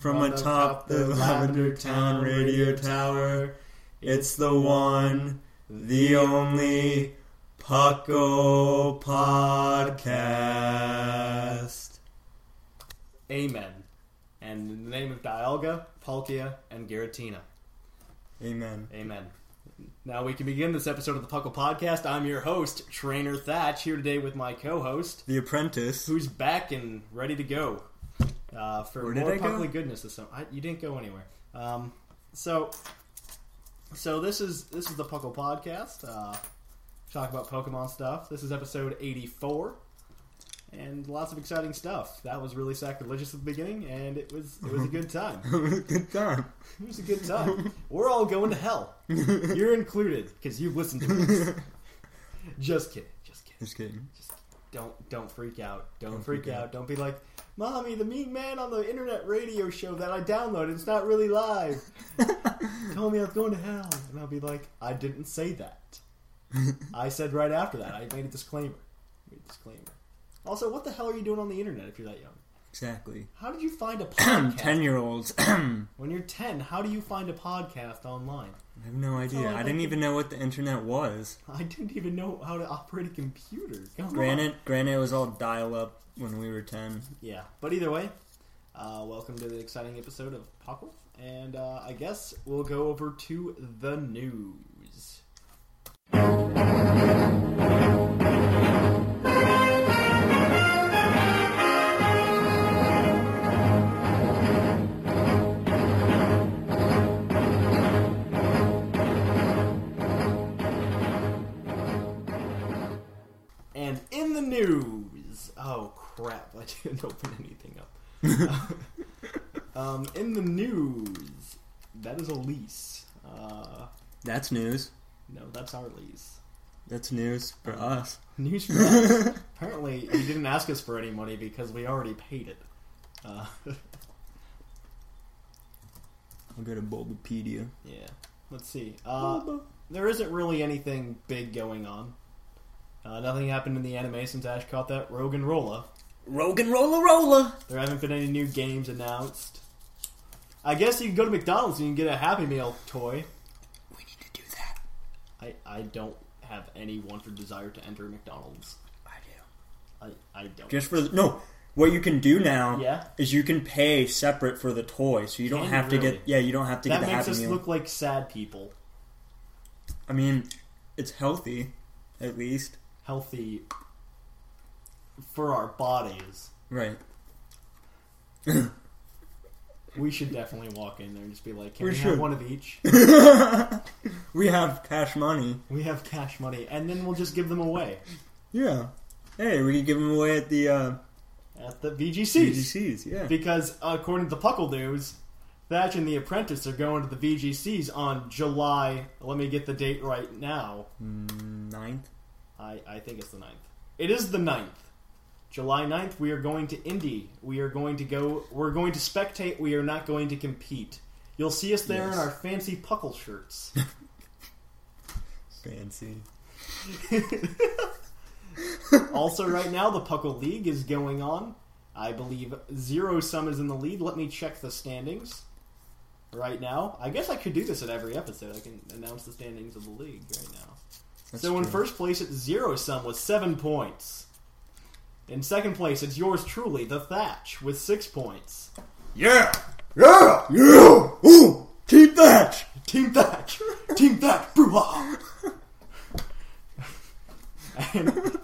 From atop the Lavender Town radio tower. It's the one, the only Puckle Podcast. Amen. And in the name of Dialga, Palkia, and Giratina. Amen. Amen. Now we can begin this episode of the Puckle Podcast. I'm your host, Trainer Thatch, here today with my co-host, The Apprentice. who's back and ready to go uh, for Where more go? Puckly goodness this summer. I, you didn't go anywhere. Um, so, so this is this is the Puckle Podcast. Uh, talk about Pokemon stuff. This is episode 84. And lots of exciting stuff. That was really sacrilegious at the beginning, and it was it was a good time. Good time. It was a good time. We're all going to hell. You're included because you've listened to us. Just kidding. Just kidding. Just kidding. Just don't don't freak out. Don't, freak, out. Don't be like, "Mommy, the mean man on the internet radio show that I downloaded, it's not really live." Told me I was going to hell, and I'll be like, "I didn't say that. I said right after that. I made a disclaimer. Made a disclaimer. Also, what the hell are you doing on the internet if you're that young? Exactly. How did you find a podcast? Ten year olds. When you're 10, how do you find a podcast online? Have no idea. I I didn't even know what the internet was. I didn't even know how to operate a computer. Come on. Granted, granted, it was all dial up when we were ten. Yeah, but either way, uh, welcome to the exciting episode of Puckle. And uh, I guess we'll go over to the news. News, oh crap! I didn't open anything up. um, in the news, that is a lease. Uh, That's news. no, that's our lease. That's news for us. News for us. Apparently, he didn't ask us for any money because we already paid it. Uh, I'll go to Bulbapedia. yeah. Let's see. Uh, there isn't really anything big going on. Uh, nothing happened in the anime since Ash caught that Roggenrola. Rogan Rolla Rolla. There haven't been any new games announced. I guess you can go to McDonald's and you can get a Happy Meal toy. We need to do that. I, I don't have any want or desire to enter McDonald's. I do. I, I don't. Just for the, no. What you can do now Yeah? is you can pay separate for the toy, so you don't Can you have to get yeah you don't have to that get the makes us look like sad people. I mean, it's healthy, at least. Healthy for our bodies. Right. We should definitely walk in there and just be like, "Can We we, should. have one of each?" we have cash money. we have cash money, and then we'll just give them away Yeah. Hey, we can give them away at the uh, at the VGCs. VGCs. Yeah. Because according to the Puckle News, Thatch and the Apprentice are going to the VGCs on July. Let me get the date right now. Ninth. I, I think it's the 9th. It is the 9th. July 9th, we are going to Indy. We are going to go. We're going to spectate. We are not going to compete. You'll see us there Yes. in our fancy Puckle shirts. Fancy. also, right now, the Puckle League is going on. I believe Zero Sum is in the lead. Let me check the standings right now. I guess I could do this at every episode. I can announce the standings of the league right now. That's so in first place, it's Zero Sum with seven points. In second place, it's yours truly, the Thatch, with six points. Yeah. Yeah. Yeah. Ooh. Keep that. Team Thatch! Team Thatch! Brouhaha! and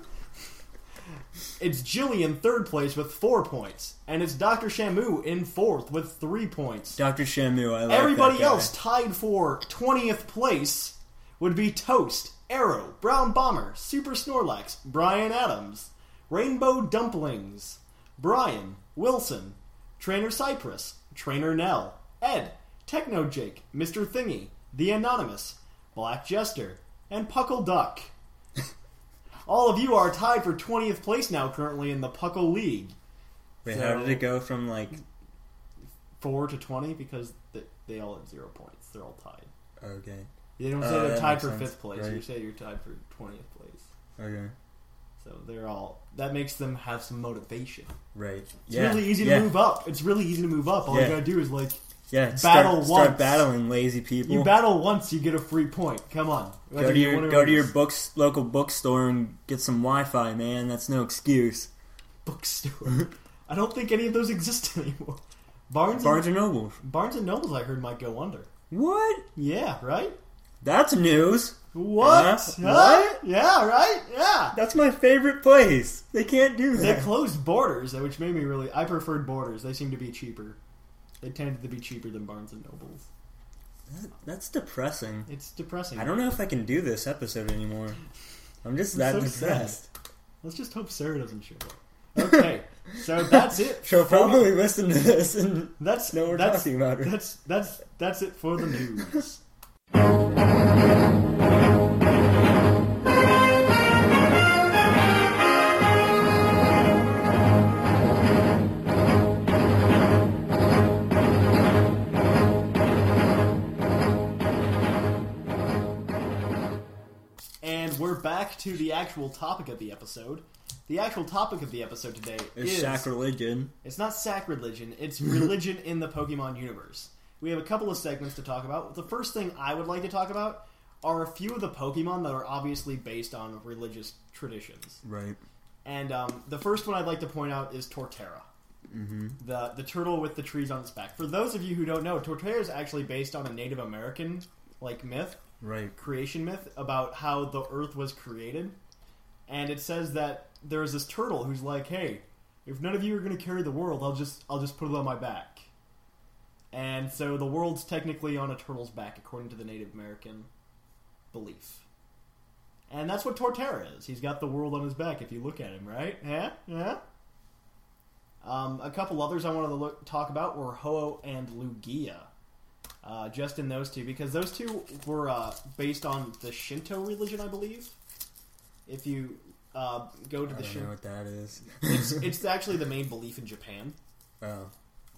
it's Jilly in third place with four points. And it's Dr. Shamu in fourth with three points. Dr. Shamu, I like Everybody else tied for 20th place would be Toast, Arrow, Brown Bomber, Super Snorlax, Brian Adams, Rainbow Dumplings, Brian, Wilson, Trainer Cypress, Trainer Nell, Ed, Techno Jake, Mr. Thingy, The Anonymous, Black Jester, and Puckle Duck. All of you are tied for 20th place now currently in the Puckle League. Wait, So- how did it go from like? 4 to 20 because they, they all have zero points. They're all tied. Okay. You don't Uh, say they're tied for sense, fifth place. right. You say you're tied for twentieth place. Okay. So they're all. That makes them have some motivation. Right. It's yeah. really easy to yeah. move up. It's really easy to move up. All you gotta do is like Yeah. battle start, start battling, lazy people. you battle once, you get a free point. Come on, Go to your go to your books local bookstore and get some Wi-Fi, man. That's no excuse. bookstore. I don't think any of those exist anymore. Barnes Barnes and, and Noble. Barnes and Nobles, I heard might go under. What? Yeah, right. That's news. What? Huh? What? Yeah, right. Yeah. That's my favorite place. They can't do that. They closed Borders, which made me really. I preferred Borders. They seem to be cheaper. They tended to be cheaper than Barnes and Nobles. That's depressing. It's depressing. I don't know if I can do this episode anymore. I'm just that so depressed. Let's just hope Sarah doesn't show up. Okay, so that's it. She'll for- probably listen to this and That's know we're that's, talking about her. That's that's that's it for the news. back to the actual topic of the episode. The actual topic of the episode today It's is sacrilegion. It's not sacrilegion, it's religion in the Pokemon universe. We have a couple of segments to talk about. The first thing I would like to talk about are a few of the Pokemon that are obviously based on religious traditions. Right. And um, the first one I'd like to point out is Torterra. Mm-hmm. The the turtle with the trees on its back. For those of you who don't know, Torterra is actually based on a Native American like myth Right. creation myth about how the earth was created. And it says that there's this turtle who's like, "Hey, if none of you are going to carry the world, I'll just I'll just put it on my back." And so the world's technically on a turtle's back according to the Native American belief. And that's what Torterra is. He's got the world on his back if you look at him, right? Yeah? Yeah? Um, a couple others I wanted to look, talk about were Ho-Oh and Lugia. Uh, just in those two, because those two were uh, based on the Shinto religion, I believe. If you uh, go to I the don't know Shinto, what that is. it's, it's actually the main belief in Japan. oh.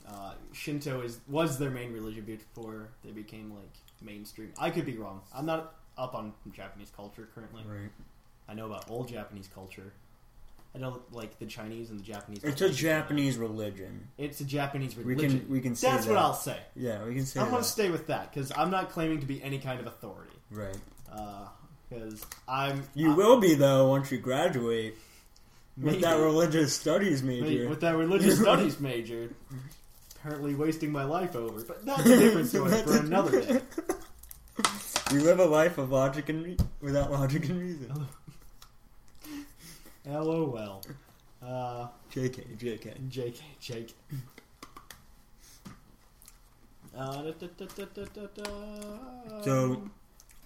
Uh, Shinto is was their main religion before they became like mainstream. I could be wrong. I'm not up on Japanese culture currently. Right. I know about old Japanese culture. I know like the Chinese and the Japanese. It's a. Japanese religion. It's a Japanese We religion. can we can say That's that. what I'll say. Yeah, we can say I'm going to stay with that because I'm not claiming to be any kind of authority. Right. Uh, because I'm You I- will be though once you graduate with that religious studies Maybe major. with that religious studies major. Apparently wasting my life over, but that's a different story for another day. You live a life of logic and re- without logic and reason. LOL. Uh, JK, JK. JK, JK. Uh, da, da, da. So,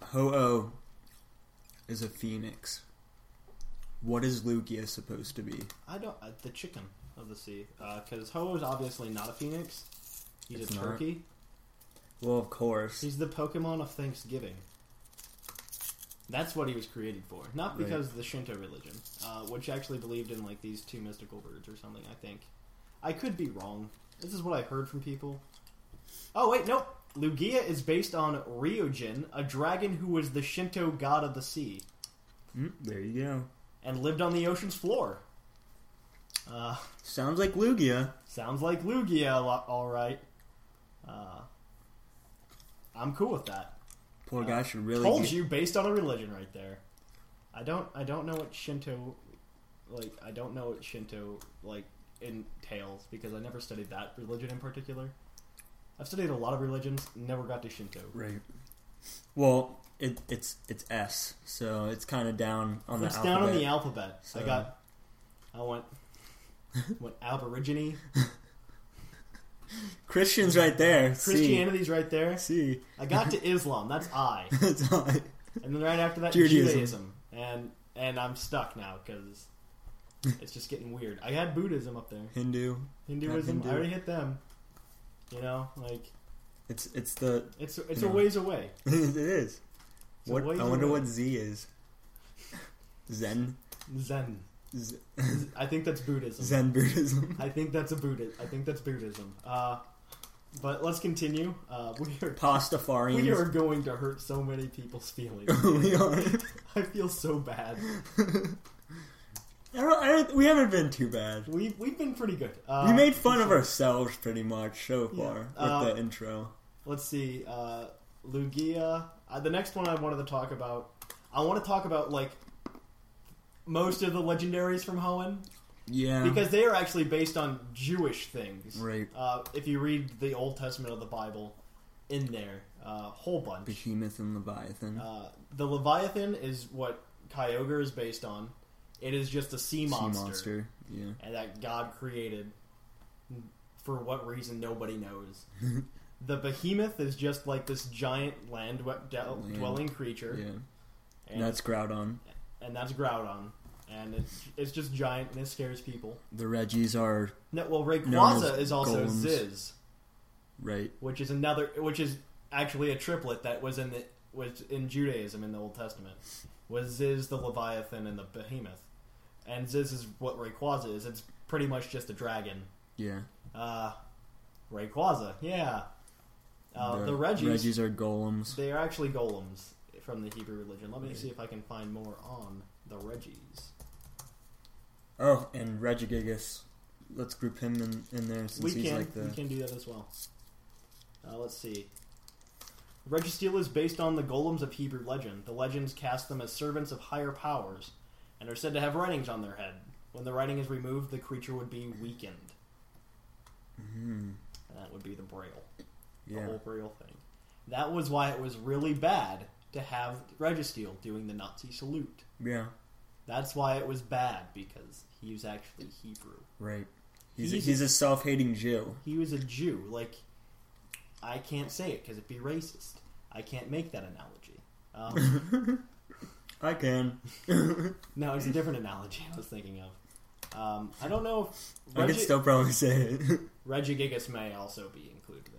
Ho-Oh is a phoenix. What is Lugia supposed to be? I don't. Uh, the chicken of the sea, because Ho is obviously not a phoenix. He's It's a not. turkey. Well, of course. He's the Pokemon of Thanksgiving. That's what he was created for, not Right. because of the Shinto religion, uh, which actually believed in like these two mystical birds or something. I think. I could be wrong. This is what I heard from people. Oh wait, nope. Lugia is based on Ryujin, a dragon who was the Shinto god of the sea Mm, there you go. and lived on the ocean's floor. Uh, Sounds like Lugia. sounds like Lugia, all right. Uh, I'm cool with that. Poor guy should really. Told get- you based on a religion right there. I don't I don't know what Shinto like I don't know what Shinto like entails because I never studied that religion in particular. I've studied a lot of religions, never got to Shinto. Right. Well, it, it's it's S, so it's kind of down on it's the down on alphabet. the alphabet. I got I went went Aborigine. Christian's right there. C. Christianity's right there. See, I got to Islam, that's I. That's right. And then right after that, Judaism. Judaism. And and I'm stuck now because it's just getting weird. I had Buddhism up there. Hindu. Hinduism, Hindu. I already hit them. You know, like It's it's the it's it's a ways away. it is. What I wonder away. what Z is. Zen. Zen. Z- I think that's Buddhism. Zen Buddhism. I think that's a Buddhist. I think that's Buddhism. Uh, but let's continue. Uh, we are Pastafarians. we are going to hurt so many people's feelings. we are. I feel so bad. I don't, I don't, we haven't been too bad. We we've been pretty good. Uh, we made fun of ourselves pretty much so Yeah. far with Uh, the intro. Let's see. Uh, Lugia. Uh, the next one I wanted to talk about. I want to talk about like most of the legendaries from Hoenn Yeah. because they are actually based on Jewish things. Right. Uh, if you read the Old Testament of the Bible, in there, a whole bunch. Behemoth and Leviathan. Uh, the Leviathan is what Kyogre is based on. It is just a sea monster, Sea monster. Yeah. and that God created. For what reason, nobody knows. the Behemoth is just like this giant land Land. dwelling creature, Yeah. and That's Groudon. And that's Groudon, and it's it's just giant and it scares people. The Regis are No, well, Rayquaza as is also golems. Ziz. right. which is another, which is actually a triplet that was in the was in Judaism in the Old Testament. Was Ziz the Leviathan and the Behemoth, and Ziz is what Rayquaza is. It's pretty much just a dragon. Yeah. Uh, Rayquaza, yeah. Uh, the, Regis, Regis are golems. they are actually golems from the Hebrew religion. Let me see if I can find more on the Regis. Oh, and Regigigas. Let's group him in, in there since We he's can like the. we can do that as well. Uh, let's see. Registeel is based on the golems of Hebrew legend. The legends cast them as servants of higher powers, and are said to have writings on their head. When the writing is removed, the creature would be weakened, Mhm. and that would be the Braille, Yeah. the whole Braille thing. That was why it was really bad to have Registeel doing the Nazi salute. Yeah. That's why it was bad because he was actually Hebrew. Right. He's, He's- a, he's a self-hating Jew. he was a Jew. Like, I can't say it because it'd be racist. I can't make that analogy. Um, I can. no, it's a different analogy I was thinking of. Um, I don't know if I can still probably say it. Regigigas may also be included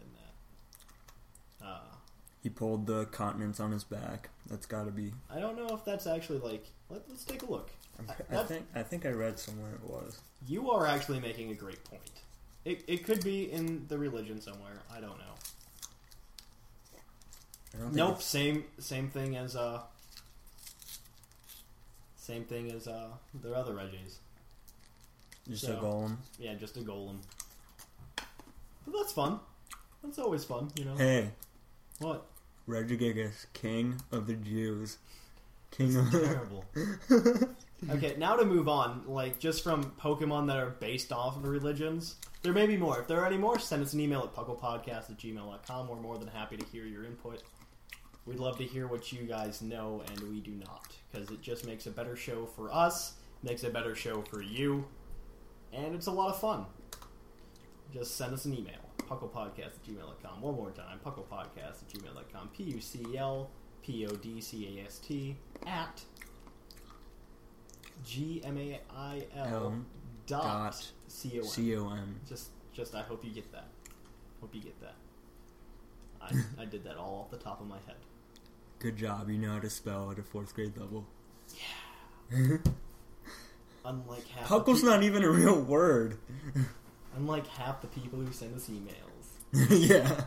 he pulled the continents on his back. That's got to be. I don't know if that's actually like. Let, let's take a look. I That- think. I think I read somewhere it was. You are actually making a great point. It, it could be in the religion somewhere. I don't know. I don't think Nope. it's- Same same thing as uh. Same thing as uh their other Regis. Just So- a golem. Yeah, just a golem. But that's fun. That's always fun, you know. Hey, What? Regigigas, king of the Jews. King of. Terrible. okay, now to move on, like just from Pokemon that are based off of religions. There may be more. If there are any more, send us an email at pucklepodcast at gmail.com. We're more than happy to hear your input. We'd love to hear what you guys know and we do not. Because it just makes a better show for us, makes a better show for you, and it's a lot of fun. Just send us an email. Pucklepodcast at gmail.com. One more time, pucklepodcast at gmail.com. P U C L P O D C A S T at G M A I L dot C O M. C O M. Just, just, I hope you get that. Hope you get that. I, I did that all off the top of my head. Good job. You know how to spell at a fourth grade level. Yeah. Unlike half, Puckle's not even a real word. unlike half the people who send us emails. yeah.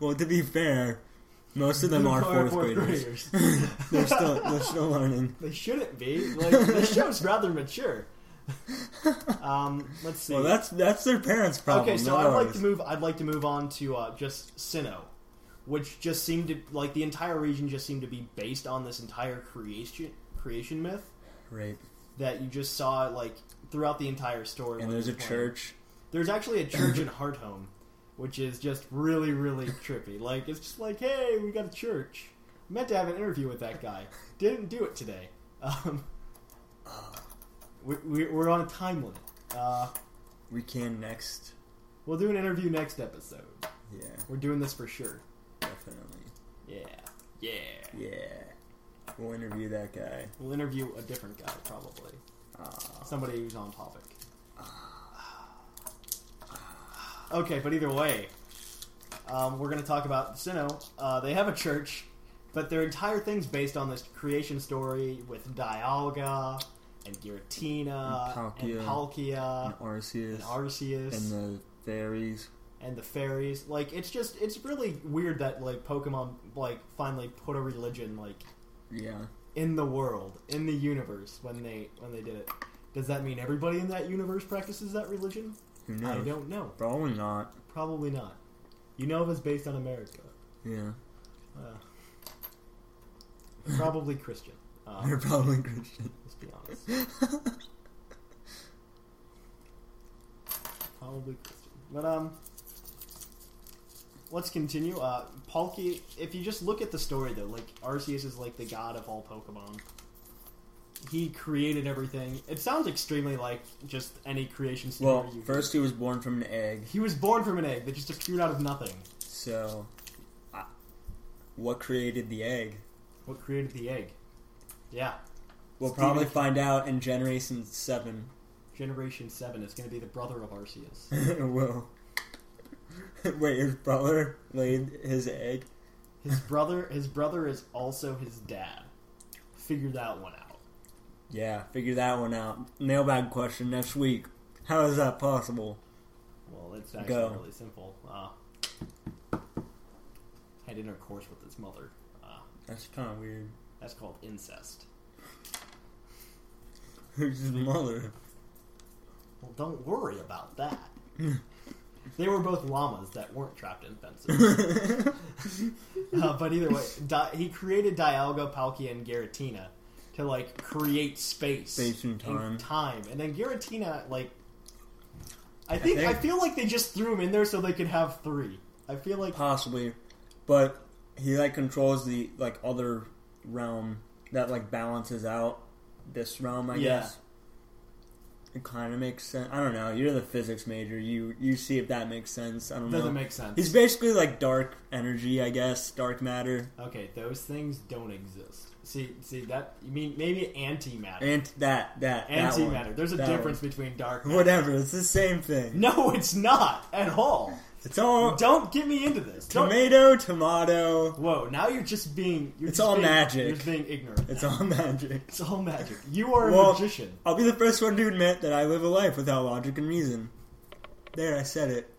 Well, to be fair, most of them are Are fourth, graders. graders. they're still they're still learning. They shouldn't be. Like the show's rather mature. Um, let's see. Well, that's that's their parents' problem. okay, so I'd like to move. I'd like to move on to uh, just Sinnoh, which just seemed to like the entire region just seemed to be based on this entire creation creation myth Right, that you just saw like throughout the entire story. and there's a playing. church. There's actually a church in Hearthome, which is just really, really trippy. Like it's just like, hey, we got a church. Meant to have an interview with that guy. Didn't do it today. Um, we, we, we're on a time limit. Uh, We can next. we'll do an interview next episode. Yeah, We're doing this for sure. definitely. Yeah, yeah. Yeah, we'll interview that guy. We'll interview a different guy probably. Uh, Somebody who's on topic. Okay, but either way, um, we're going to talk about Sinnoh. Uh, they have a church, but their entire thing's based on this creation story with Dialga and Giratina And and Palkia. Palkia and Arceus and Arceus and the fairies. and the fairies. Like, it's just it's really weird that like Pokemon like finally put a religion like Yeah, in the world, in the universe when they when they did it. Does that mean everybody in that universe practices that religion? Who I knows? don't know. Probably not. Probably not. Unova's based on America. Yeah, Uh, probably Christian. Uh, they're probably Christian. let's be honest. Probably Christian. But um, let's continue. Uh, Palkia. If you just look at the story though, like Arceus is like the god of all Pokemon. He created everything. It sounds extremely like just any creation story. Well, you first he was born from an egg, he was born from an egg that just appeared out of nothing. so I what created the egg? What created the egg? Yeah, We'll probably find out in Generation Seven. Generation Seven is going to be the brother of Arceus. it will. Wait, his brother laid his egg. His brother, his brother is also his dad. Figure that one out. Yeah, figure that one out. Mailbag question next week. How is that possible? Well, it's actually Go. really simple. Uh, had intercourse with his mother. Uh, That's kind of weird. that's called incest. Who's his mother? Well, don't worry about that. they were both llamas that weren't trapped in fences. uh, but either way, Di- he created Dialga, Palkia, and Giratina to like create space, Space and time. time, and then Giratina like. I think, I think- feel like they just threw him in there so they could have three. I feel like Possibly, but he like controls the like other realm that like balances out this realm. I Yeah. guess it kind of makes sense. I don't know. You're the physics major. You you see if that makes sense. I don't know. doesn't make sense. He's basically like dark energy, I guess, dark matter, Okay, those things don't exist. See, see that you mean maybe antimatter. and that that that antimatter. There's a That difference one. between dark. matter. Whatever, it's the same thing. No, it's not at all. It's all Don't get me into this. Don't- tomato, tomato. Whoa! Now you're just being. You're It's just all being, magic. You're just being ignorant. It's all magic. It's all magic. You are a Well- magician. I'll be the first one to admit that I live a life without logic and reason. There, I said it.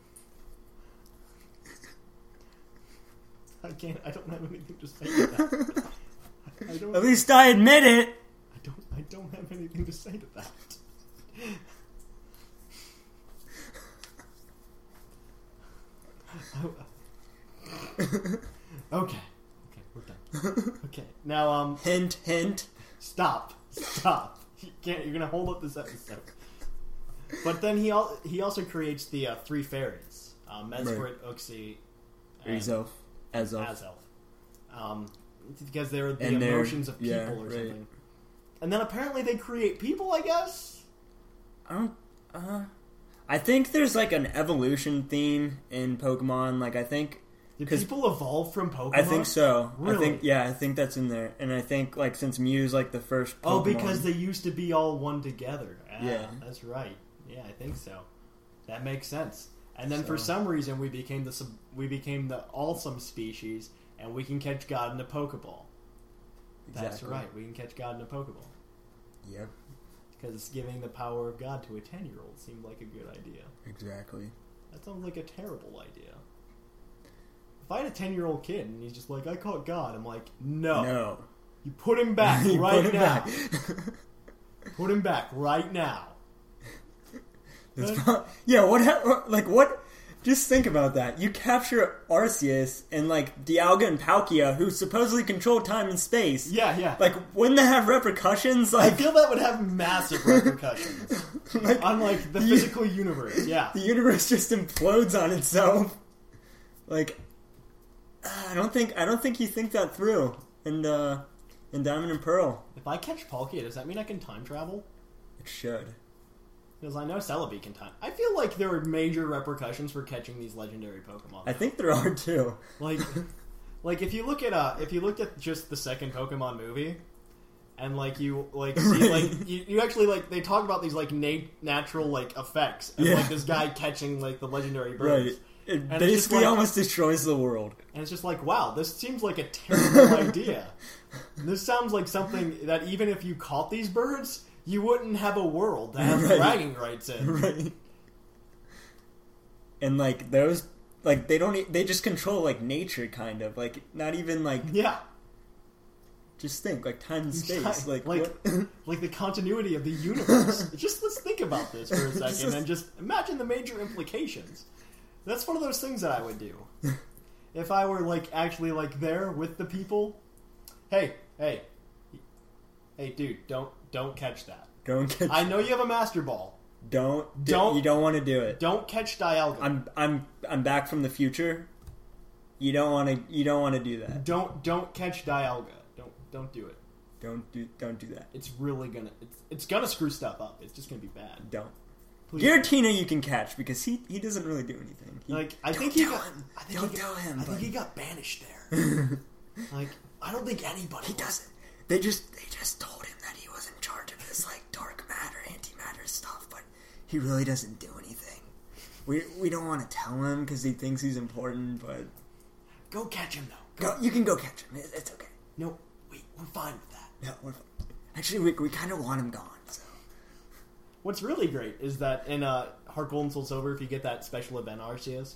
I can't. I don't have anything to say to that. I don't. At least I admit it. I don't. I don't have anything to say to that. okay. Okay, we're done. Okay. Now, um, Hint, hint. Stop. Stop. You can't. You're gonna hold up this episode. But then he al- he also creates the uh, three fairies: uh, Mesprit, Uxie, and Azelf. Azelf. Azelf. Um, because they're the And they're- emotions of people yeah, or right. something. And then apparently they create people. I guess. I don't. Uh, I think there's like an evolution theme in Pokemon. Like I think Did 'Cause- people evolve from Pokemon? I think so. I Really? think yeah, I think that's in there. And I think like since Mew's like the first Pokemon, Oh, because they used to be all one together. Ah, Yeah. that's right. Yeah, I think so. That makes sense. And then for some reason, we became the sub- we became the awesome species, and we can catch God in a Pokeball. That's right. We can catch God in a Pokeball Yep, because giving the power of God to a ten-year-old seemed like a good idea. exactly. That sounds like a terrible idea. If I had a ten-year-old kid and he's just like, "I caught God," I'm like, "No, No, you put him back right put it now. back. Put him back right now." That's yeah, what ha- like what? Just think about that. You capture Arceus and like Dialga and Palkia, who supposedly control time and space. Yeah, yeah. Like, wouldn't that have repercussions? I feel that would have massive repercussions like on like the you- physical universe. Yeah. the universe just implodes on itself. Like, I don't think I don't think you think that through. And uh, in Diamond and Pearl, If I catch Palkia, does that mean I can time travel? it should. Because I know Celebi can time. I feel like there are major repercussions for catching these legendary Pokemon. I think there are too. like, like if you look at uh, if you look at just the second Pokemon movie, and like you like see like you, you actually like they talk about these like na- natural like effects and Yeah. like this guy catching like the legendary Right. birds. It And basically like- almost destroys the world. And it's just like, wow, this seems like a terrible idea. This sounds like something that even if you caught these birds, you wouldn't have a world to have Right. bragging rights in. right. And like those, like they don't, they just control like nature, kind of like not even like Yeah, just think like time and space, like, like, like the continuity of the universe. just let's think about this for a second Just- and just imagine the major implications. That's one of those things that I would do if I were like actually like there with the people. Hey, hey, hey, dude, don't don't catch that. don't catch, I know you have a master ball. don't, do- Don't- you don't want to do it. Don't catch Dialga. I'm, I'm, I'm back from the future. You don't want to, you don't want to do that. Don't don't catch Dialga. Don't don't do it. Don't do, don't do that. It's really gonna it's, it's gonna screw stuff up. It's just gonna be bad. Don't. Please. Giratina you can catch because he, he doesn't really do anything. He- like I think he got him. I think Don't he tell got, him, I think but- he got banished there. like I don't think anybody He doesn't. They just they just told him that he was in charge of this like dark matter, antimatter stuff, but he really doesn't do anything. We we don't want to tell him because he thinks he's important, but Go catch him though. go, you can go catch him. It- It's okay. No, wait, we're fine with that. Yeah, we're, actually, we, we kind of want him gone. So What's really great is that in uh, Heart Gold and Soul Silver, if you get that special event Arceus,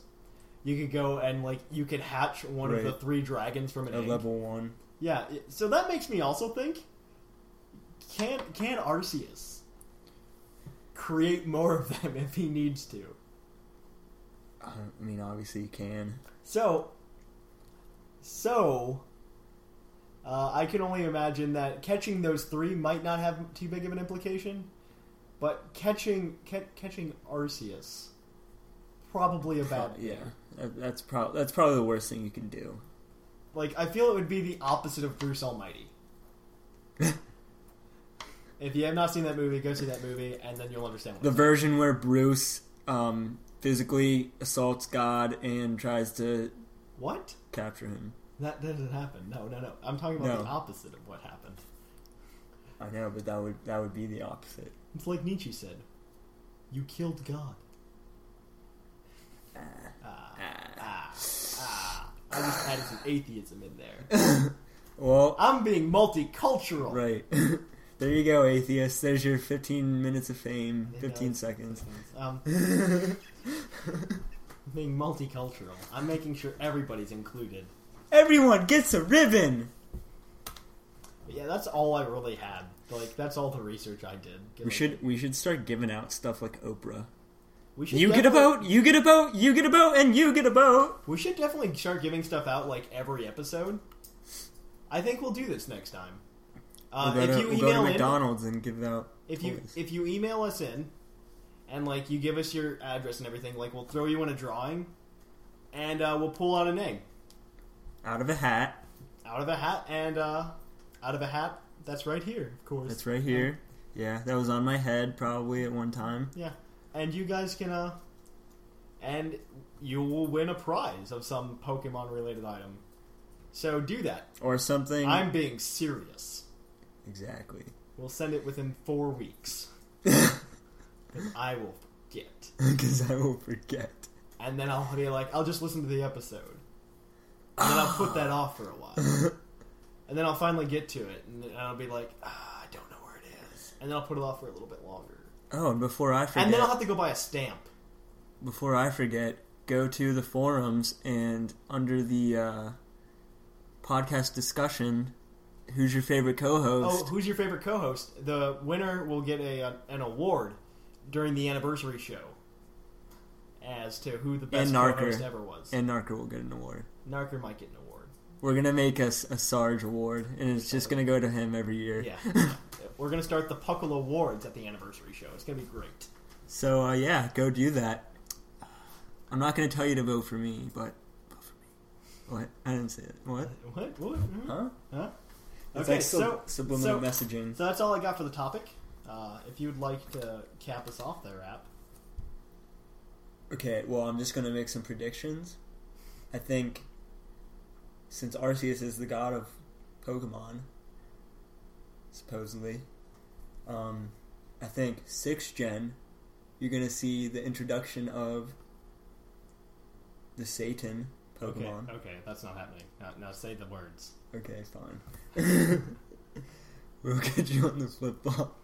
you could go and like you could hatch one of the three dragons from an at egg. level one, Yeah, so that makes me also think: can can Arceus create more of them if he needs to? I mean, obviously you can. So, so uh, I can only imagine that catching those three might not have too big of an implication, but catching ca- catching Arceus probably a bad. yeah, that, that's probably that's probably the worst thing you can do. Like I feel it would be the opposite of Bruce Almighty. if you have not seen that movie, go see that movie, and then you'll understand. What The version where Bruce um, physically assaults God and tries to what? capture him. That doesn't happen. No, no, no. I'm talking about No. the opposite of what happened. I know, but that would that would be the opposite. It's like Nietzsche said: "You killed God." Ah, ah, ah. I just added some atheism in there. Well, I'm being multicultural. right. there you go, atheist. There's your 15 minutes of fame. You 15 know, seconds. Um, being multicultural. I'm making sure everybody's included. Everyone gets a ribbon. But yeah, that's all I really had. Like that's all the research I did. We should we should start giving out stuff like Oprah. We should You get a boat, you get a boat, you get a boat, and you get a boat. We should definitely start giving stuff out like every episode. I think we'll do this next time. Uh, we'll go, if to, you we'll email in, and give out. if you toys. if you email us in, and like you give us your address and everything, like we'll throw you in a drawing, and uh, we'll pull out a name out of a hat. out of a hat, and uh, out of a hat that's right here, of course. That's right here. Yeah, that was on my head probably at one time. Yeah, and you guys can uh, and you will win a prize of some Pokemon related item. So do that. Or something. I'm being serious. Exactly. We'll send it within four weeks. 'Cause I will forget. Because I will forget. And then I'll be like, I'll just listen to the episode. And then I'll put that off for a while. And then I'll finally get to it. And then I'll be like, ah, I don't know where it is. And then I'll put it off for a little bit longer. Oh, and before I forget, And then I'll have to go buy a stamp. before I forget, go to the forums and under the uh, podcast discussion, who's your favorite Oh, co-host? Oh, who's your favorite co host? The winner will get a, an award during the anniversary show as to who the best And Narker. host ever was. and Narker will get an award. Narker might get an award. We're gonna make us a, Sarge award, and it's just gonna go to him every year. Yeah. We're going to start the Puckle Awards at the anniversary show. It's going to be great. So uh, yeah, go do that. I'm not gonna tell you to vote for me, but vote for me. What? I didn't say it. What? What? What? Huh? Huh? It's Okay, like sub- so subliminal so, messaging. So that's all I got for the topic. Uh, if you'd like to cap us off there, app. Okay, well, I'm just gonna make some predictions. I think since Arceus is the god of Pokemon, supposedly, um, I think sixth gen, you're gonna see the introduction of the Satan Pokemon. Okay, okay, that's not happening. Now, now say the words. Okay, fine. we'll get you on the flip flop.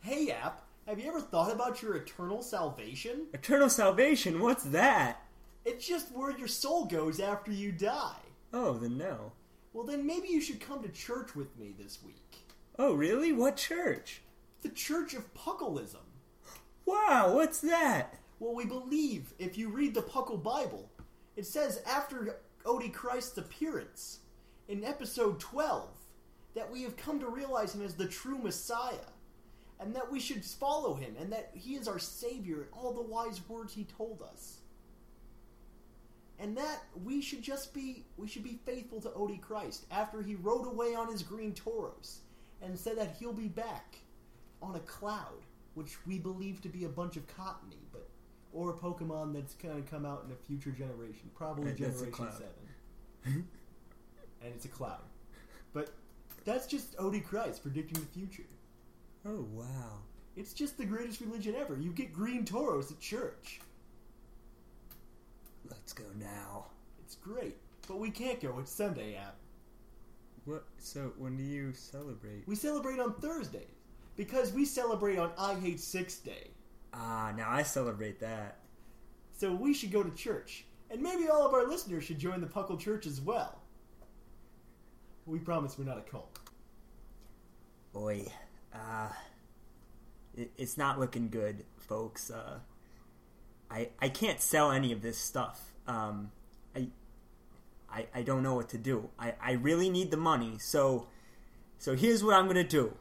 Hey, app. Have you ever thought about your eternal salvation? Eternal salvation. What's that? It's just where your soul goes after you die. Oh, then no. Well, then maybe you should come to church with me this week. Oh, really? What church? The Church of Puckleism. Wow, what's that? Well, we believe if you read the Puckle Bible, it says after Odie Christ's appearance in episode 12 that we have come to realize him as the true Messiah and that we should follow him and that he is our Savior and all the wise words he told us. And that we should just be we should be faithful to Odie Christ after he rode away on his green toros and said that he'll be back on a cloud, which we believe to be a bunch of cottony, but or a Pokemon that's going to come out in a future generation, probably Uh, that's a Generation. Seven, and it's a cloud. But that's just Odie Christ predicting the future. Oh, wow. It's just the greatest religion ever. You get green toros at church. Let's go now. It's great, but we can't go. It's Sunday, app. What? So, when do you celebrate? We celebrate on Thursdays because we celebrate on I Hate Six Day. Ah, now I celebrate that. So we should go to church. And maybe all of our listeners should join the Puckle Church as well. We promise we're not a cult. Boy, uh, it, it's not looking good, folks. Uh, I I can't sell any of this stuff. Um, I I I don't know what to do. I I really need the money. So so here's what I'm gonna do.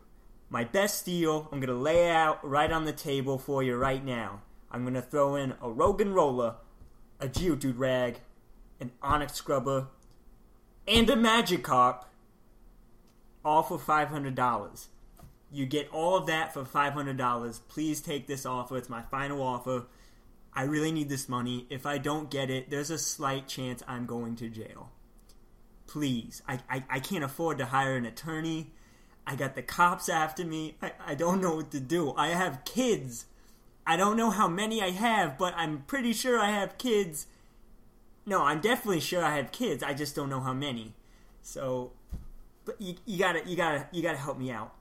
My best deal. I'm gonna lay out right on the table for you right now. I'm gonna throw in a Rogan roller, a Geodude rag, an Onix scrubber, and a Magikarp all for five hundred dollars. You get all of that for five hundred dollars. Please take this offer. It's my final offer. I really need this money. If I don't get it, there's a slight chance I'm going to jail. Please. I, I, I can't afford to hire an attorney. I got the cops after me. I, I don't know what to do. I have kids. I don't know how many I have, but I'm pretty sure I have kids. No, I'm definitely sure I have kids. I just don't know how many. So but you, you gotta you gotta you gotta help me out.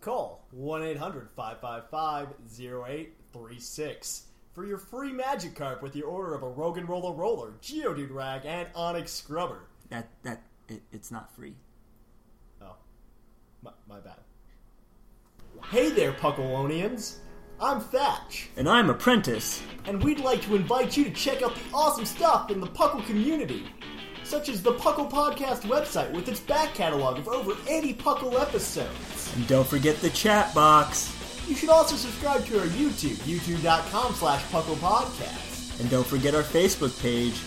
Call 1 800 555 0836 for your free Magikarp with your order of a Rogan Roller Roller, Geodude Rag, and Onix Scrubber. That that it, it's not free. Oh, my, my bad. Hey there, Puckalonians! I'm Thatch. And I'm apprentice. and we'd like to invite you to check out the awesome stuff in the Puckle community, such as the Puckle Podcast website with its back catalog of over 80 Puckle episodes. And don't forget the chat box. You should also subscribe to our YouTube, youtube.com slash Puckle Podcast. And don't forget our Facebook page.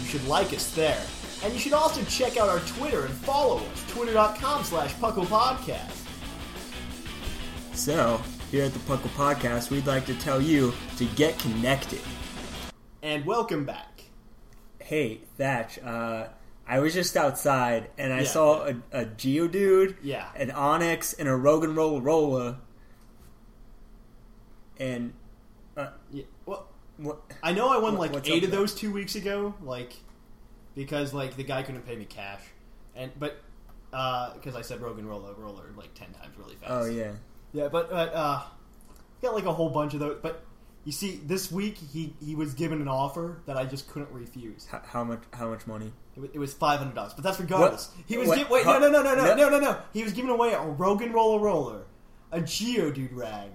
You should like us there. And you should also check out our Twitter and follow us, twitter.com slash Puckle Podcast. So, Here at the Puckle Podcast, we'd like to tell you to get connected. And welcome back. Hey, Thatch, uh, I was just outside and I Yeah. saw a, a Geodude, Yeah. an Onix, and a Rogan Roll Rolla. And, uh, Yeah, well, what? I know I won What- like eight of there? those two weeks ago, like because like the guy couldn't pay me cash, and but because I said Rogan roller roller like ten times really fast. Oh, yeah. yeah, but but uh, got like a whole bunch of those. But you see, this week he he was given an offer that I just couldn't refuse. H- how much? How much money? It wa- It was five hundred dollars, but that's regardless. What? He was What? gi- wait no no no no no No. no no. He was giving away a Roggenrola roller, a Geodude rag,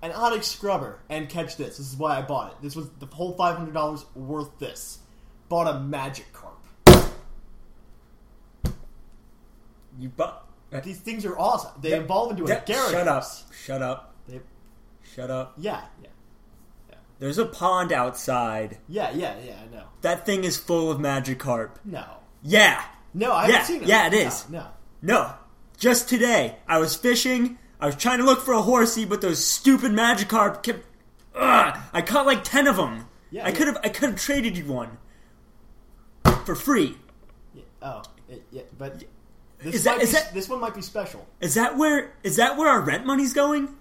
an Onix scrubber, and catch this. This is why I bought it. This was the whole five hundred dollars worth. This bought a Magikarp. You bought. Uh, These things are awesome. They evolve into a Gyarados. Shut up. Shut up. They, Shut up. yeah There's a pond outside. yeah yeah yeah. I know. That thing is full of Magikarp. No Yeah. no I Yeah, haven't seen it. yeah, it is. No. No. No. Just today, I was fishing. I was trying to look for a Horsea, but those stupid Magikarp kept. Ugh, I caught like ten of them. Yeah, I yeah. could have. I could have traded you one for free. Yeah, oh it, yeah, but this Is that- is be, that- this one might be special. Is that where? Is that where our rent money's going?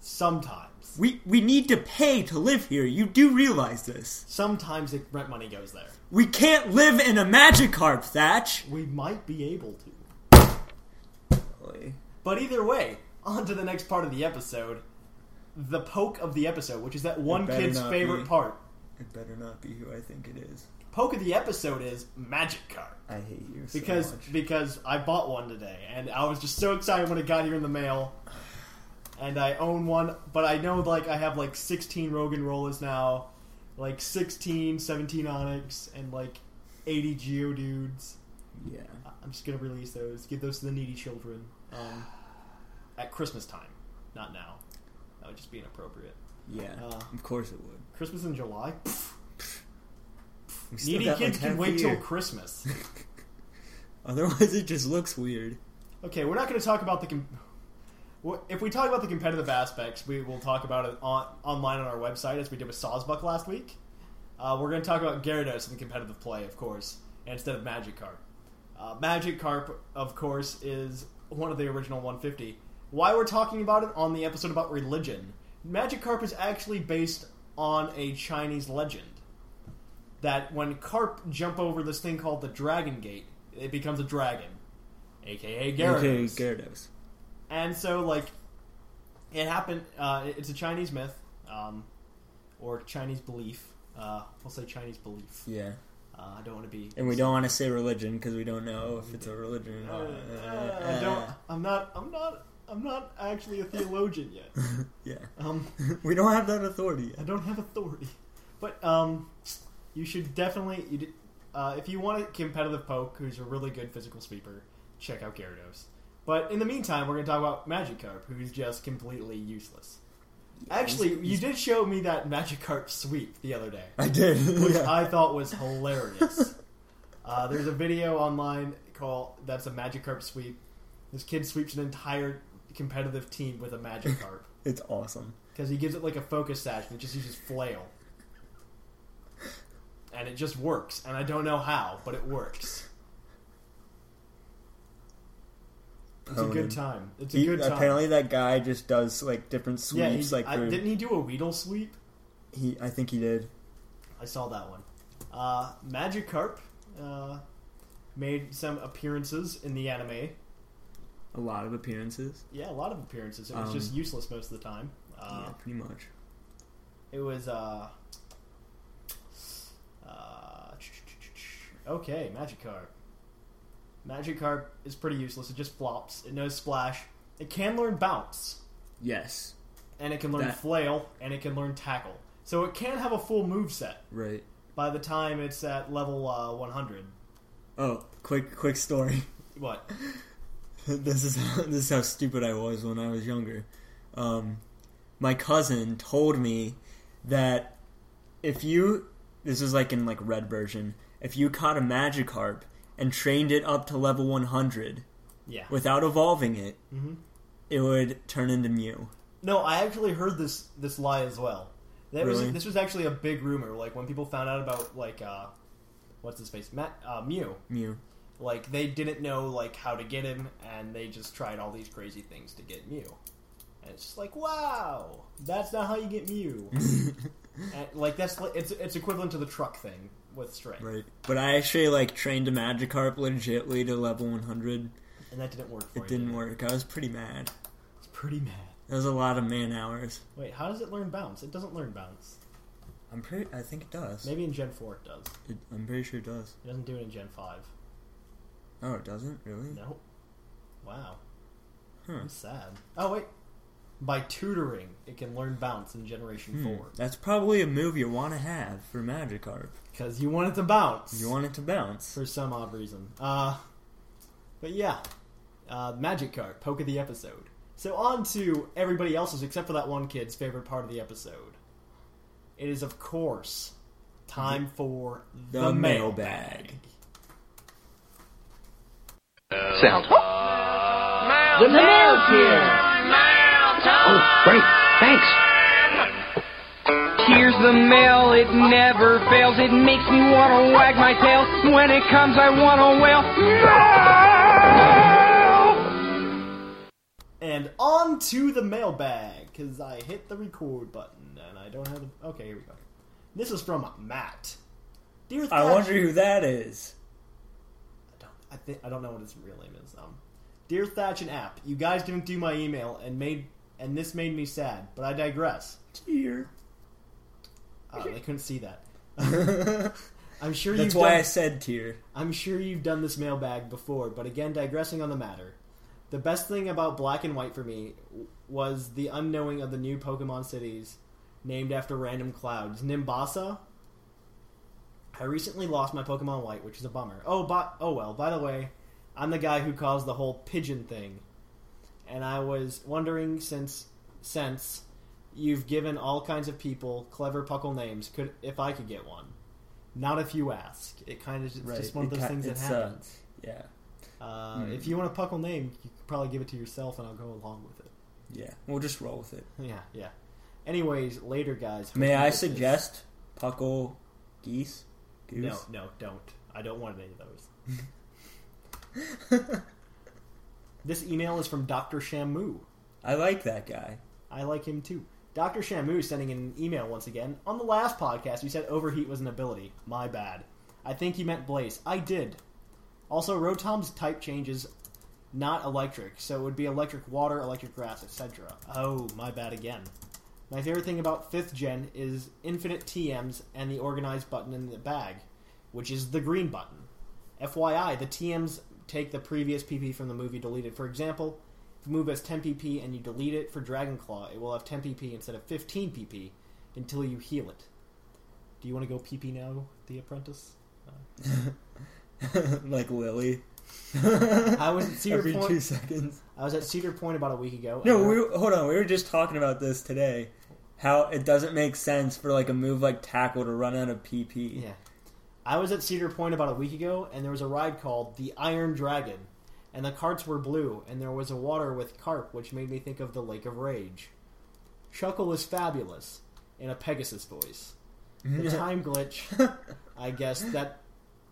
Sometimes. We we need to pay to live here. You do realize this. Sometimes the rent money goes there. We can't live in a Magikarp, Thatch. We might be able to. But either way, on to the next part of the episode. The poke of the episode, which is that one kid's favorite be. part. It better not be who I think it is. Poke of the episode is Magikarp. I hate you so Because much. because I bought one today and I was just so excited when it got here in the mail. And I own one, but I know like I have like 16 Roggenrolas now, like 16, 17 Onix, and like 80 Geodudes. yeah. I'm just gonna release those, give those to the needy children um, at Christmas time, not now. That would just be inappropriate. Yeah, Uh, of course it would. Christmas in July. Needy kids like, can wait till. Christmas. Otherwise, it just looks weird. Okay, we're not going to talk about the. Com- if we talk about the competitive aspects, we will talk about it on online on our website as we did with Sawsbuck last week. Uh, we're going to talk about Gyarados and the competitive play, of course, instead of Magikarp. Uh, Magikarp, of course, is one of the original 150. Why we're talking about it on the episode about religion? Magikarp is actually based on a Chinese legend that when carp jump over this thing called the Dragon Gate, it becomes a dragon, aka Gyarados. Okay, Gyarados. And so, like, it happened. Uh, it's a Chinese myth, um, or Chinese belief. Uh, we'll say Chinese belief. Yeah, Uh, I don't want to be. and we don't want to say religion because we don't know if it's a religion Uh, or not. I don't. I'm not. I'm not. I'm not actually a theologian yet. yeah, Um, we don't have that authority I don't have authority. But um, you should definitely. You, uh, if you want a competitive poke who's a really good physical sweeper, check out Gyarados. But in the meantime, we're going to talk about Magikarp, who's just completely useless. Actually, he's- you did show me that Magikarp sweep the other day, I did. which yeah. I thought was hilarious. uh, there's a video online called that's a Magikarp sweep. This kid sweeps an entire competitive team with a Magikarp It's awesome. because he gives it like a focus sash and it just uses flail, and it just works. And I don't know how, but it works. It's a good time. It's a He- good time. apparently, that guy just does like different yeah, sweeps. he, like I, didn't he do a Weedle sweep? he, I think he did. I saw that one. Uh, Magikarp uh, made some appearances in the anime. A lot of appearances. Yeah, a lot of appearances. It was Um, just useless most of the time. Uh, yeah, pretty much. It was uh, uh, okay, Magikarp. Magikarp is pretty useless. It just flops. It knows Splash. It can learn Bounce, Yes, and it can learn That- Flail, and it can learn Tackle. So it can have a full move set right. by the time it's at level uh, 100. Oh, quick, quick story. What? this is how, this is how stupid I was when I was younger. Um, my cousin told me that if you this is like in like red version, if you caught a Magikarp and trained it up to level 100 Yeah. without evolving it, Mhm. it would turn into Mew. No, I actually heard this this lie as well. That was Really? this was actually a big rumor. Like when people found out about like uh, what's his face, Matt uh, Mew. Mew. Like they didn't know like how to get him, and they just tried all these crazy things to get Mew. And it's just like, wow, that's not how you get Mew. and, like that's it's it's equivalent to the truck thing with strength, Right. But I actually like trained a Magikarp legitly to level 100. and that didn't work. For It you, didn't did work. I was pretty mad. It's pretty mad. That was a lot of man hours. Wait, how does it learn bounce? It doesn't learn bounce. I'm pretty. I think it does. Maybe in Gen four it does. It, I'm pretty sure it does. It doesn't do it in Gen five. Oh, it doesn't really. No. Wow. Huh. I'm sad. Oh wait. By tutoring, it can learn bounce in Generation Hmm. four That's probably a move you want to have for Magikarp. because you want it to bounce. You want it to bounce. for some odd reason. Uh, but yeah, uh, Magikarp, poke of the episode. So on to everybody else's, except for that one kid's favorite part of the episode. It is, of course, time for the, The mailbag. mailbag. Sound. The mail's here. Oh, great. Thanks. Here's the mail, it never fails. It makes me want to wag my tail. When it comes, I want to wail. And on to the mailbag, because I hit the record button and I don't have the. Okay, here we go. This is from Matt. Dear I Thatch- wonder who that is. I don't, I think I don't know what his real name is. Um, dear Thatch and App, you guys didn't do my email and made and this made me sad. But I digress. Here. Oh, ah, they couldn't see that. I'm sure That's you've why done, I said tear. I'm sure you've done this mailbag before, but again, digressing on the matter. The best thing about Black and White for me was the unknowing of the new Pokemon cities named after random clouds. Nimbasa. I recently lost my Pokemon White, which is a bummer. Oh, but oh well. By the way, I'm the guy who caused the whole pigeon thing, and I was wondering since since you've given all kinds of people clever Puckle names, could if I could get one? Not if you ask. It kind of it's just one of those ki- things that happens. Uh, yeah. Uh, If you want a Puckle name, you could probably give it to yourself, and I'll go along with it. Yeah. We'll just roll with it. Yeah, yeah. Anyways, later, guys. May I get this. suggest Puckle Geese? Goose? No, no, don't. I don't want any of those. this email is from Dr. Shamu. I like that guy. I like him too. Dr. Shamu is sending an email once again. On the last podcast, you said overheat was an ability. My bad. I think you meant blaze. I did. Also, Rotom's type changes not electric, so it would be electric water, electric grass, etc. Oh, my bad again. My favorite thing about 5th gen is infinite TMs and the organized button in the bag, which is the green button. FYI, the TMs take the previous PP from the movie deleted. For example, if you move has 10 PP and you delete it for Dragon Claw, it will have 10 PP instead of 15 PP until you heal it. Do you want to go PP now, The Apprentice? like Lily. I was at Cedar Every two Point. seconds. I was at Cedar Point about a week ago. No, we were, hold on. We were just talking about this today. How it doesn't make sense for like a move like tackle to run out of PP. Yeah. I was at Cedar Point about a week ago, and there was a ride called the Iron Dragon, and the carts were blue, and there was a water with carp, which made me think of the Lake of Rage. Shuckle was fabulous in a Pegasus voice. The time glitch, I guess that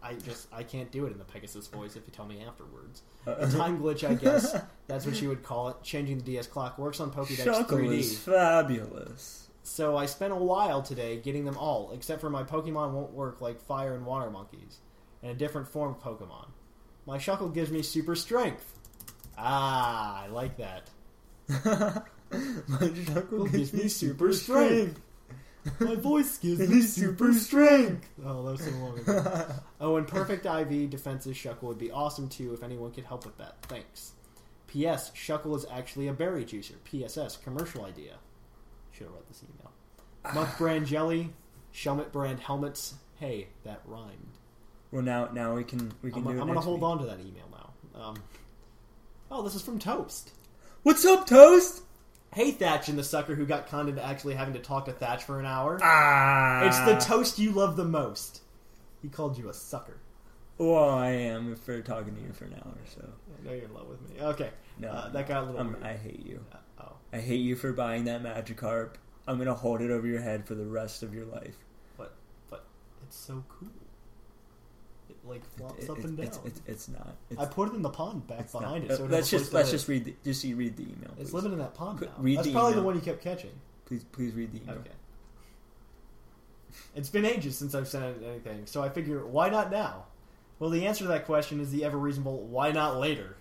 I just I can't do it in the Pegasus voice if you tell me afterwards. The time glitch, I guess that's what you would call it. Changing the DS clock works on Pokédex Shuckle 3D. is fabulous. So I spent a while today getting them all, except for my Pokemon won't work like Fire and Water Monkeys, and a different form of Pokemon. My Shuckle gives me super strength. Ah, I like that. My Shuckle gives me super strength. My voice gives me super strength. Oh, that was so long ago. oh, and perfect IV defenses Shuckle would be awesome too if anyone could help with that. Thanks. P.S. Shuckle is actually a berry juicer. P.S.S. Commercial idea. Should have read this email. Muck brand jelly, Shelmet brand helmets. Hey, that rhymed. Well, now now we can we can I'm, do I'm gonna hold week. on to that email now. Um, oh, this is from Toast. What's up, Toast? Hey, Thatch and the sucker who got conned into actually having to talk to Thatch for an hour. Ah, It's the toast you love the most. He called you a sucker. Well, I am for talking to you for an hour. So I know you're in love with me. Okay. no, Uh, that got a little weird. I hate you. Uh, I hate you for buying that Magikarp. I'm gonna hold it over your head for the rest of your life. but but it's so cool. It like flops It- up it- and down. It's, it's, it's not. It's, I put it in the pond back behind not. it. So Uh, let's just let's just read. The, just you read the email. It's please. living in that pond now. read That's the probably the one you kept catching. Please, please read the email. Okay. It's been ages since I've sent anything, so I figure why not now? Well, the answer to that question is the ever reasonable why not later?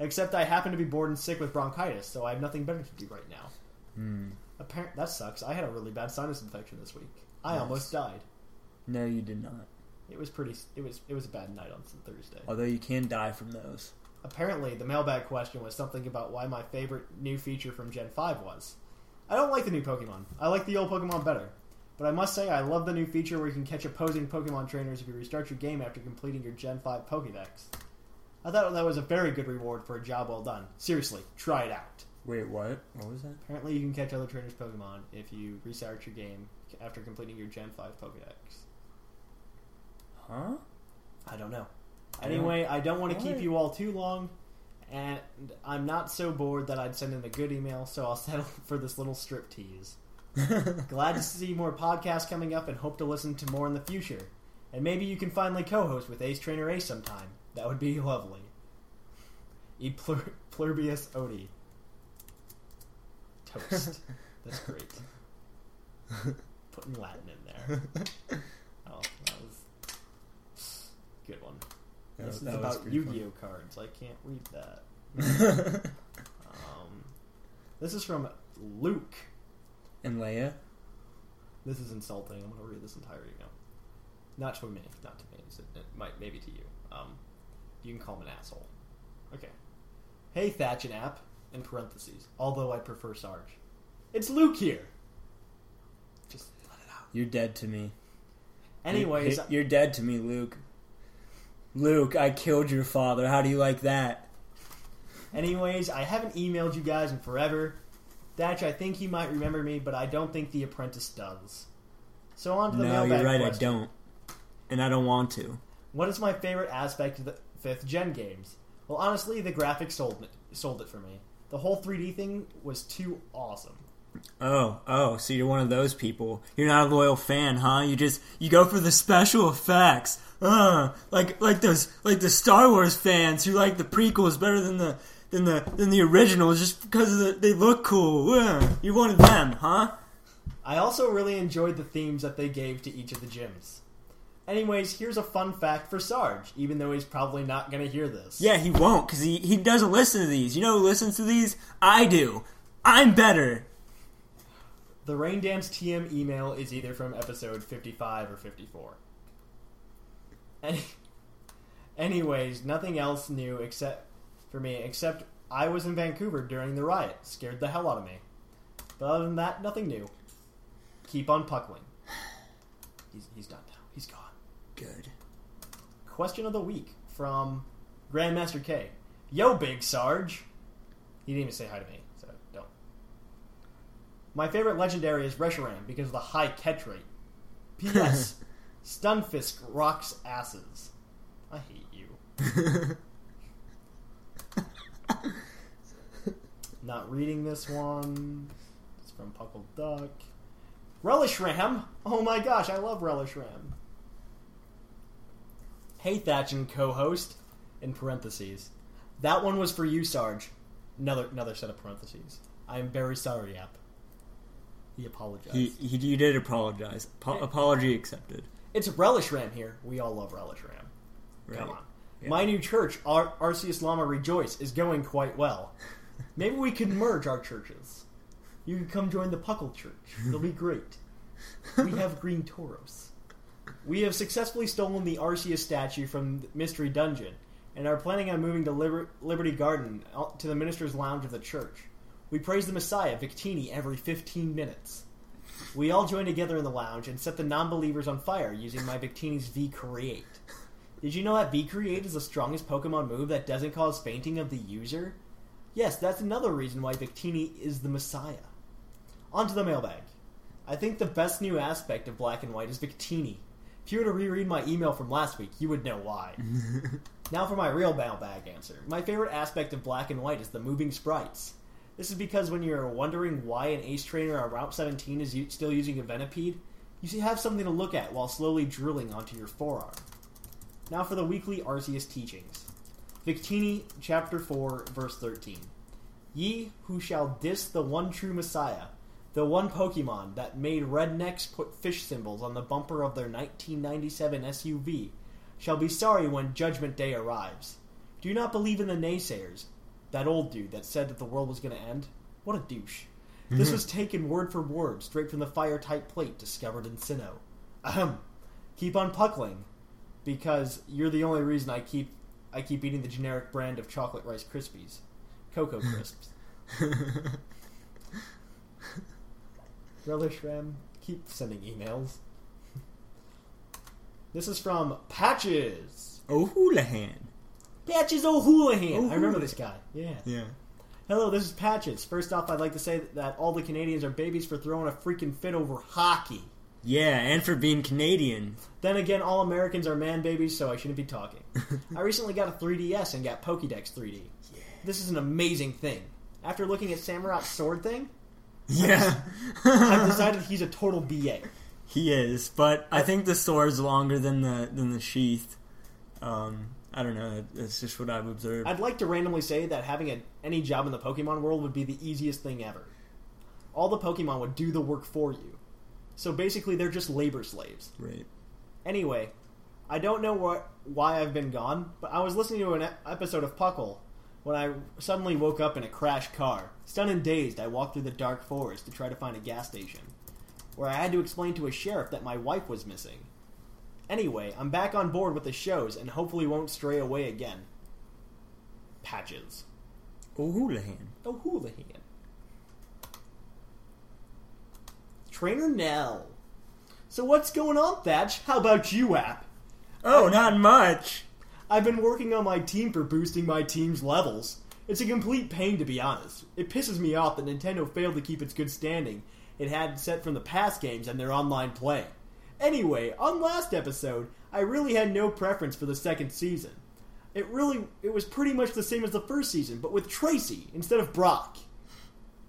Except I happen to be bored and sick with bronchitis, so I have nothing better to do right now. Hmm. Apparent that sucks. I had a really bad sinus infection this week. I Nice. almost died. No, you did not. It was pretty. It was. It was a bad night on Thursday. Although you can die from those. Apparently, the mailbag question was something about why my favorite new feature from Gen 5 was. I don't like the new Pokemon. I like the old Pokemon better. But I must say, I love the new feature where you can catch opposing Pokemon trainers if you restart your game after completing your Gen 5 Pokedex. I thought that was a very good reward for a job well done. Seriously, try it out. Wait, what? What was that? Apparently, you can catch other trainers' Pokemon if you restart your game after completing your Gen 5 Pokedex. Huh? I don't know. Anyway, I don't want to keep you all too long, and I'm not so bored that I'd send in a good email, so I'll settle for this little strip tease. Glad to see more podcasts coming up and hope to listen to more in the future. And maybe you can finally co host with Ace Trainer Ace sometime. That would be lovely. E plur- plurbius odi. Toast. That's great. Putting Latin in there. Oh, that was good one. That- this is about Yu-Gi-Oh cards. I can't read that. um, this is from Luke. and Leia? This is insulting. I'm going to read this entire email. Not to me. Not to me. It, it might maybe to you. Um, you can call him an asshole. Okay. Hey, Thatch and App. In parentheses. Although I prefer Sarge. It's Luke here. Just let it out. You're dead to me. Anyways, You're, you're dead to me, Luke. Luke, I killed your father. How do you like that? Anyways, I haven't emailed you guys in forever. Thatch, I think you might remember me, but I don't think The Apprentice does. So on to the No, mailbag you're right. question. I don't, and I don't want to. What is my favorite aspect of the fifth gen games? Well, honestly, the graphics sold it, sold it for me. The whole 3D thing was too awesome. Oh, oh, so you're one of those people. You're not a loyal fan, huh? You just you go for the special effects. Uh, like like those like the Star Wars fans who like the prequels better than the than the than the originals just because of the, they look cool. Uh, you're one of them, huh? I also really enjoyed the themes that they gave to each of the gyms. Anyways, here's a fun fact for Sarge, even though he's probably not going to hear this. Yeah, he won't because he he doesn't listen to these. You know who listens to these? I do. I'm better. The Rain Dance TM email is either from episode 55 or 54. Any- anyways, nothing else new except for me, except I was in Vancouver during the riot. Scared the hell out of me. But other than that, nothing new. Keep on puckling. He's, he's done now. He's gone. Good. Question of the week from Grandmaster K. Yo, Big Sarge. He didn't even say hi to me, so don't. My favorite legendary is Reshiram because of the high catch rate. P.S. Stunfisk rocks asses. I hate you. Not reading this one. It's from Puckle Duck. Relish Ram! Oh my gosh, I love Relish Ram. Hey Thatch and co-host, in parentheses. That one was for you, Sarge. Another another set of parentheses. I am very sorry, App. He apologized. He, he you did apologize. Po- apology accepted. It's Relish Ram here. We all love Relish Ram. Come on. Yeah. My new church, Ar- Arceus Lama Rejoice, is going quite well. Maybe we could merge our churches. You can come join the Puckle Church. It'll be great. We have green Tauros. We have successfully stolen the Arceus statue from Mystery Dungeon and are planning on moving to Liber- Liberty Garden uh, to the Minister's Lounge of the church. We praise the Messiah, Victini, every 15 minutes. We all join together in the lounge and set the non-believers on fire using my Victini's V Create. Did you know that V Create is the strongest Pokemon move that doesn't cause fainting of the user? Yes, that's another reason why Victini is the Messiah. On to the mailbag. I think the best new aspect of Black and White is Victini. If you were to reread my email from last week, you would know why. now for my real mailbag answer. My favorite aspect of black and white is the moving sprites. This is because when you're wondering why an ace trainer on Route 17 is still using a Venipede, you should have something to look at while slowly drilling onto your forearm. Now for the weekly Arceus teachings. Victini, chapter 4, verse 13. Ye who shall diss the one true Messiah, the one Pokemon that made rednecks put fish symbols on the bumper of their 1997 SUV, shall be sorry when Judgment Day arrives. Do you not believe in the naysayers? That old dude that said that the world was going to end? What a douche. This was taken word for word straight from the fire type plate discovered in Sinnoh. Ahem. Keep on puckling, because you're the only reason I keep I keep eating the generic brand of chocolate rice krispies, Cocoa Crisps. Brother Shrem, keep sending emails. This is from Patches. O'Houlihan. Patches O'Houlihan. I remember this guy. Yeah. Yeah. Hello, this is Patches. First off, I'd like to say that all the Canadians are babies for throwing a freaking fit over hockey. Yeah, and for being Canadian. Then again, all Americans are man babies, so I shouldn't be talking. I recently got a 3DS and got Pokédex 3D. This is an amazing thing. After looking at Samurott's sword thing, Yeah. I've decided he's a total BA. he is, but I think the sword's longer than the than the sheath. Um, I don't know. That's just what I've observed. I'd like to randomly say that having a, any job in the Pokemon world would be the easiest thing ever. All the Pokemon would do the work for you. So basically, they're just labor slaves. right. Anyway, I don't know what why I've been gone, but I was listening to an episode of Puckle when I suddenly woke up in a crashed car. Stunned and dazed, I walked through the dark forest to try to find a gas station, where I had to explain to a sheriff that my wife was missing. Anyway, I'm back on board with the shows and hopefully won't stray away again. Patches. O'Houlihan. O'Houlihan. Trainer Nell. So what's going on, Thatch? How about you, App? Oh, not much. I've been working on my team for boosting my team's levels. It's a complete pain to be honest. It pisses me off that Nintendo failed to keep its good standing it had set from the past games and their online play. Anyway, on last episode, I really had no preference for the second season. It really it was pretty much the same as the first season, but with Tracy instead of Brock.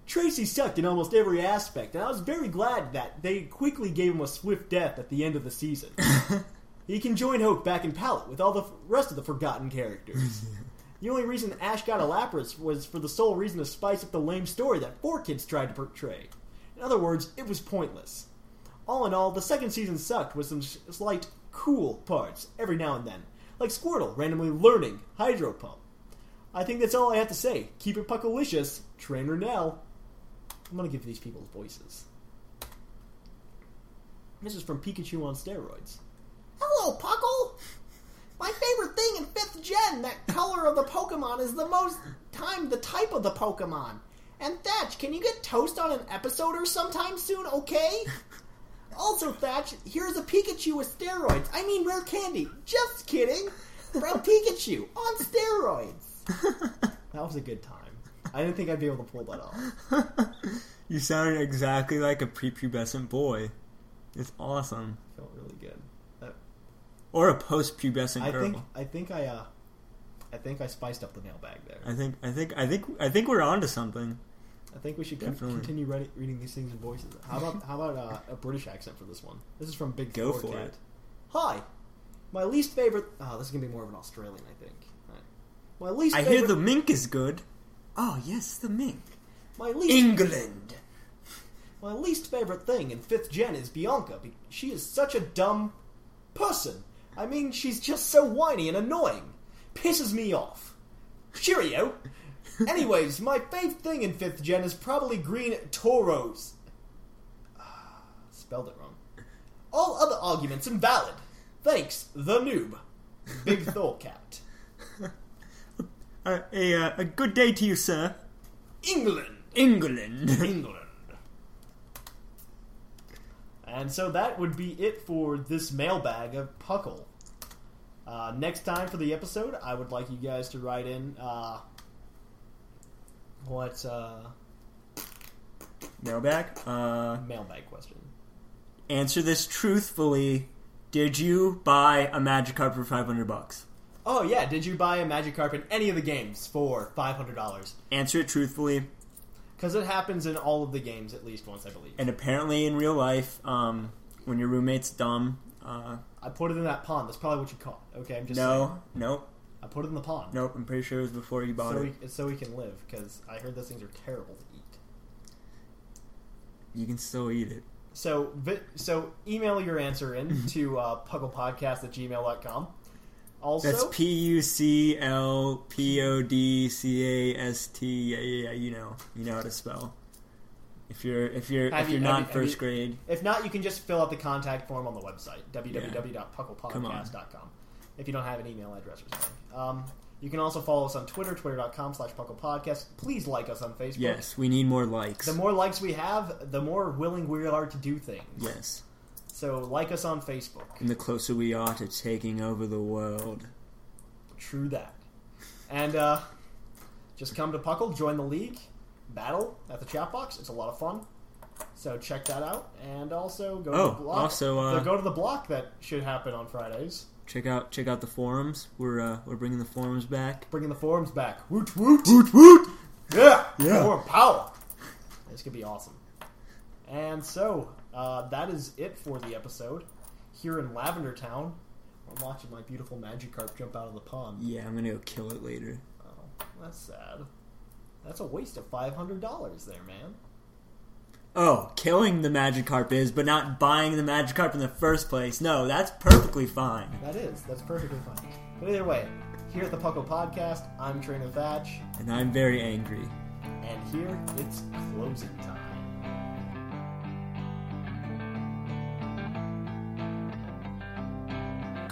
Tracy sucked in almost every aspect, and I was very glad that they quickly gave him a swift death at the end of the season. He can join Hoke back in Pallet with all the f- rest of the forgotten characters. the only reason Ash got a Lapras was for the sole reason to spice up the lame story that Four Kids tried to portray. In other words, it was pointless. All in all, the second season sucked with some sh- slight cool parts every now and then, like Squirtle randomly learning Hydro Pump. I think that's all I have to say. Keep it puckalicious, Trainer Nell. I'm gonna give these people voices. This is from Pikachu on steroids. Hello, Puckle! My favorite thing in 5th gen, that color of the Pokemon is the most time the type of the Pokemon. And Thatch, can you get toast on an episode or sometime soon, okay? Also, Thatch, here's a Pikachu with steroids. I mean rare candy. Just kidding. From Pikachu on steroids. That was a good time. I didn't think I'd be able to pull that off. You sounded exactly like a prepubescent boy. It's awesome. Felt really good. That- Or a post-pubescent I girl. think I think I uh I think I spiced up the mailbag there. I think I think I think I think we're onto something. I think we should Definitely. continue readi- reading these things in voices. How about how about uh, a British accent for this one? This is from Big Go Four for Cat. it. Hi, my least favorite. Oh, this is gonna be more of an Australian, I think. Alright. My least. I favorite, hear the mink is good. Oh yes, the mink. my least England. my least favorite thing in fifth gen is Bianca. She is such a dumb person. I mean, she's just so whiny and annoying. Pisses me off. Cheerio. Anyways, my favorite thing in fifth gen is probably green Tauros. Ah, Spelled it wrong. All other arguments invalid. Thanks, the noob. Big Thorcat. Uh, a uh, a good day to you, sir. England. England. England. And so that would be it for this mailbag of Puckle. Uh, next time for the episode, I would like you guys to write in uh, what uh, Mailbag. Uh, mailbag question. answer this truthfully. Did you buy a Magic Magikarp for five hundred bucks? Oh yeah, did you buy a Magic Magikarp in any of the games for five hundred dollars? Answer it truthfully. Because it happens in all of the games at least once, I believe. And apparently, in real life, um, when your roommate's dumb, uh, I put it in that pond. That's probably what you caught. Okay, I'm just no, saying. nope, I put it in the pond. nope. I'm pretty sure it was before you bought so it. we, so we can live. Because I heard those things are terrible to eat. You can still eat it. So so email your answer in to uh, pucklepodcast at gmail.com. Also, That's P U C L P O D C A S T. Yeah, yeah, yeah. You know, you know how to spell. If you're if you're Have if you- you're have not you- first you- grade, If not, you can just fill out the contact form on the website, www.pucklepodcast.com. If you don't have an email address or something. Um, you can also follow us on Twitter, twitter.com slash pucklepodcast. Please like us on Facebook. yes, we need more likes. The more likes we have, the more willing we are to do things. yes, So like us on Facebook. and the closer we are to taking over the world. True that. And uh, just come to Puckle, join the league, battle at the chat box. It's a lot of fun. So check that out, and also go to Oh, the block. also, uh, go to the block that should happen on Fridays. Check out check out the forums. We're uh, we're bringing the forums back. Bringing the forums back. Woot woot woot woot. Yeah, Yeah. Forum power. This could be awesome. And so uh, that is it for the episode. Here in Lavender Town, I'm watching my beautiful Magikarp jump out of the pond. Yeah, I'm gonna go kill it later. Oh, that's sad. That's a waste of five hundred dollars there, man. Oh, killing the Magikarp is, but not buying the Magikarp in the first place. No, that's perfectly fine. That is. That's perfectly fine. But either way, here at the Puckle Podcast, I'm Trainer Thatch, And I'm very angry. and here it's closing time.